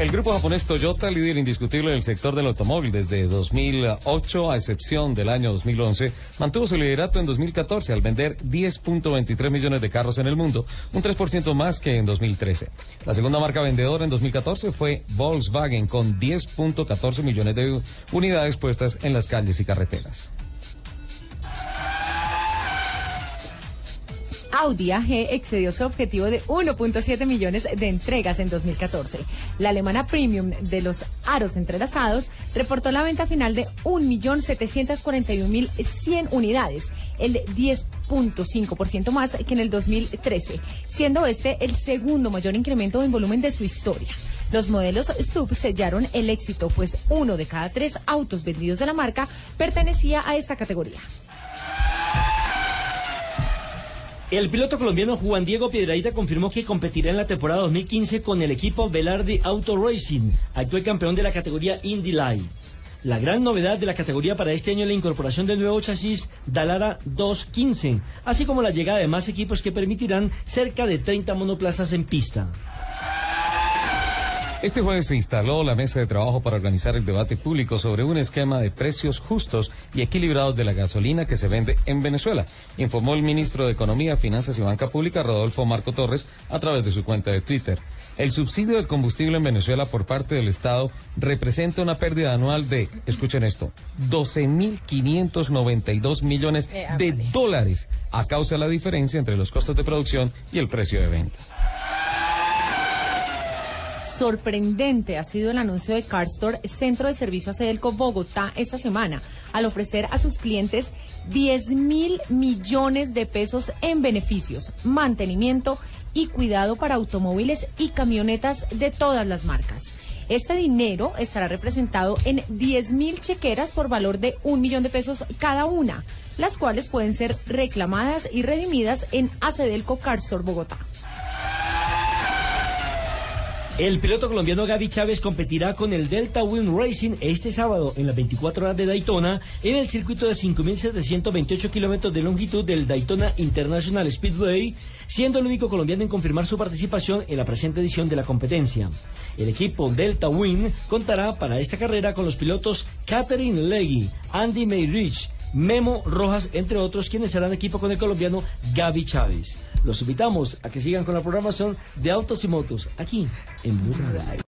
El grupo japonés Toyota, líder indiscutible del sector del automóvil desde 2008, a excepción del año 2011, mantuvo su liderato en 2014 al vender 10.23 millones de carros en el mundo, un 3% más que en 2013. La segunda marca vendedora en 2014 fue Volkswagen con 10.14 millones de unidades puestas en las calles y carreteras. Audi AG excedió su objetivo de 1.7 millones de entregas en 2014. La alemana Premium de los aros entrelazados reportó la venta final de 1.741.100 unidades, el 10.5% más que en el 2013, siendo este el segundo mayor incremento en volumen de su historia. Los modelos sub sellaron el éxito, pues uno de cada tres autos vendidos de la marca pertenecía a esta categoría. El piloto colombiano Juan Diego Piedraíta confirmó que competirá en la temporada 2015 con el equipo Velarde Auto Racing, actual campeón de la categoría Indy Light. La gran novedad de la categoría para este año es la incorporación del nuevo chasis Dalara 215, así como la llegada de más equipos que permitirán cerca de 30 monoplazas en pista. Este jueves se instaló la mesa de trabajo para organizar el debate público sobre un esquema de precios justos y equilibrados de la gasolina que se vende en Venezuela, informó el ministro de Economía, Finanzas y Banca Pública, Rodolfo Marco Torres, a través de su cuenta de Twitter. El subsidio del combustible en Venezuela por parte del Estado representa una pérdida anual de, escuchen esto, 12.592 millones de dólares a causa de la diferencia entre los costos de producción y el precio de venta. Sorprendente ha sido el anuncio de Carstore, Centro de Servicio a Cedelco Bogotá, esta semana, al ofrecer a sus clientes 10 mil millones de pesos en beneficios, mantenimiento y cuidado para automóviles y camionetas de todas las marcas. Este dinero estará representado en 10 mil chequeras por valor de un millón de pesos cada una, las cuales pueden ser reclamadas y redimidas en Acedelco Carstore Bogotá. El piloto colombiano Gaby Chávez competirá con el Delta Wind Racing este sábado en las 24 horas de Daytona en el circuito de 5.728 kilómetros de longitud del Daytona International Speedway, siendo el único colombiano en confirmar su participación en la presente edición de la competencia. El equipo Delta Wind contará para esta carrera con los pilotos Catherine Leggy, Andy Mayrich, Memo Rojas, entre otros, quienes serán equipo con el colombiano Gaby Chávez. Los invitamos a que sigan con la programación de Autos y Motos aquí en Blue.